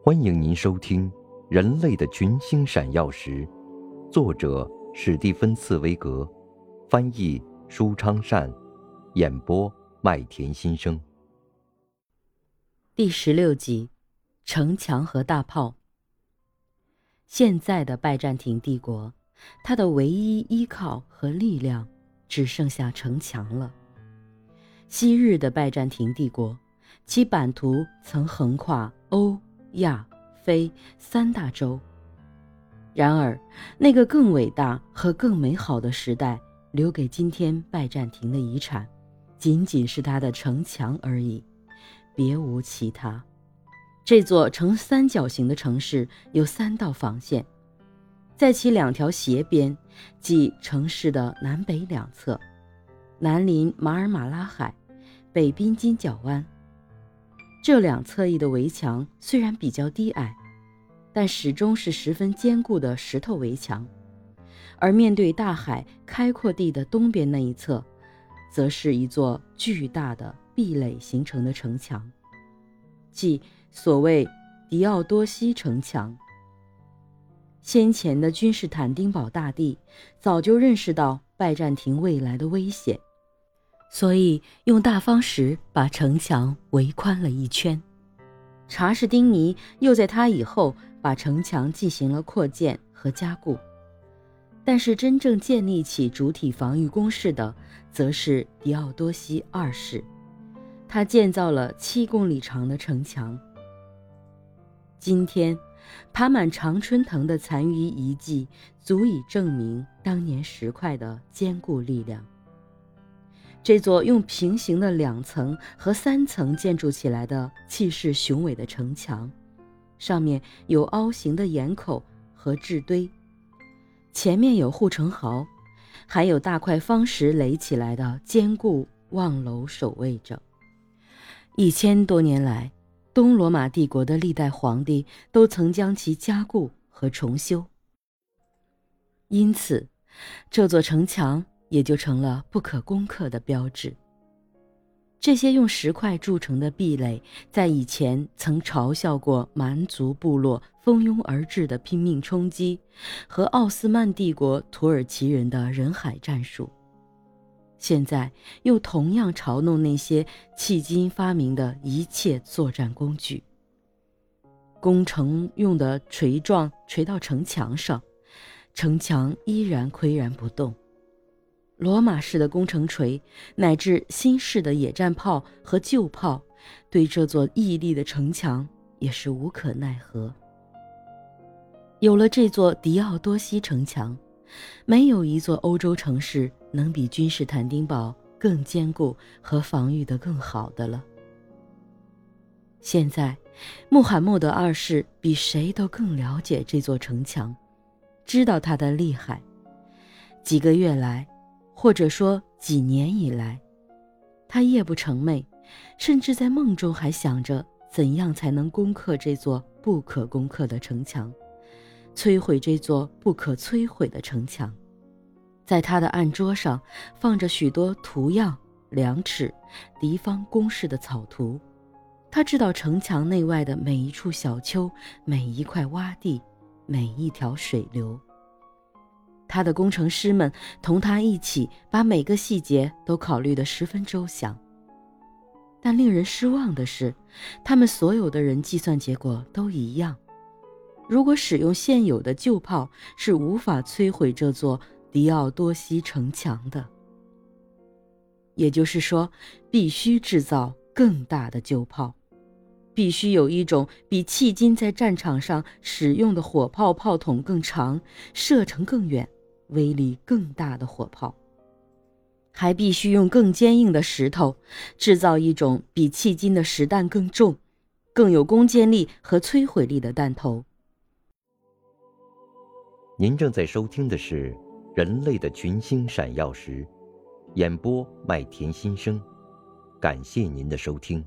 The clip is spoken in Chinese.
欢迎您收听《人类的群星闪耀时》，作者史蒂芬·茨威格，翻译舒昌善，演播麦田心声。第十六集：城墙和大炮。现在的拜占庭帝国，它的唯一依靠和力量只剩下城墙了。昔日的拜占庭帝国，其版图曾横跨欧。亚非三大洲。然而，那个更伟大和更美好的时代，留给今天拜占庭的遗产，仅仅是它的城墙而已，别无其他。这座呈三角形的城市有三道防线，在其两条斜边，即城市的南北两侧，南临马尔马拉海，北濒金角湾。这两侧翼的围墙虽然比较低矮，但始终是十分坚固的石头围墙；而面对大海开阔地的东边那一侧，则是一座巨大的壁垒形成的城墙，即所谓迪奥多西城墙。先前的君士坦丁堡大帝早就认识到拜占庭未来的危险。所以用大方石把城墙围宽了一圈，查士丁尼又在他以后把城墙进行了扩建和加固。但是真正建立起主体防御工事的，则是狄奥多西二世，他建造了七公里长的城墙。今天，爬满常春藤的残余遗迹，足以证明当年石块的坚固力量。这座用平行的两层和三层建筑起来的气势雄伟的城墙，上面有凹形的檐口和峙堆，前面有护城壕，还有大块方石垒起来的坚固望楼守卫着。一千多年来，东罗马帝国的历代皇帝都曾将其加固和重修，因此，这座城墙。也就成了不可攻克的标志。这些用石块铸成的壁垒，在以前曾嘲笑过蛮族部落蜂拥而至的拼命冲击，和奥斯曼帝国土耳其人的人海战术。现在又同样嘲弄那些迄今发明的一切作战工具。攻城用的锤状锤到城墙上，城墙依然岿然不动。罗马式的攻城锤，乃至新式的野战炮和旧炮，对这座屹立的城墙也是无可奈何。有了这座迪奥多西城墙，没有一座欧洲城市能比君士坦丁堡更坚固和防御得更好的了。现在，穆罕默德二世比谁都更了解这座城墙，知道它的厉害。几个月来。或者说几年以来，他夜不成寐，甚至在梦中还想着怎样才能攻克这座不可攻克的城墙，摧毁这座不可摧毁的城墙。在他的案桌上放着许多图样、量尺、敌方攻势的草图。他知道城墙内外的每一处小丘、每一块洼地、每一条水流。他的工程师们同他一起把每个细节都考虑得十分周详，但令人失望的是，他们所有的人计算结果都一样：如果使用现有的旧炮，是无法摧毁这座迪奥多西城墙的。也就是说，必须制造更大的旧炮，必须有一种比迄今在战场上使用的火炮炮筒更长、射程更远。威力更大的火炮，还必须用更坚硬的石头制造一种比迄今的石弹更重、更有攻坚力和摧毁力的弹头。您正在收听的是《人类的群星闪耀时》，演播麦田心声，感谢您的收听。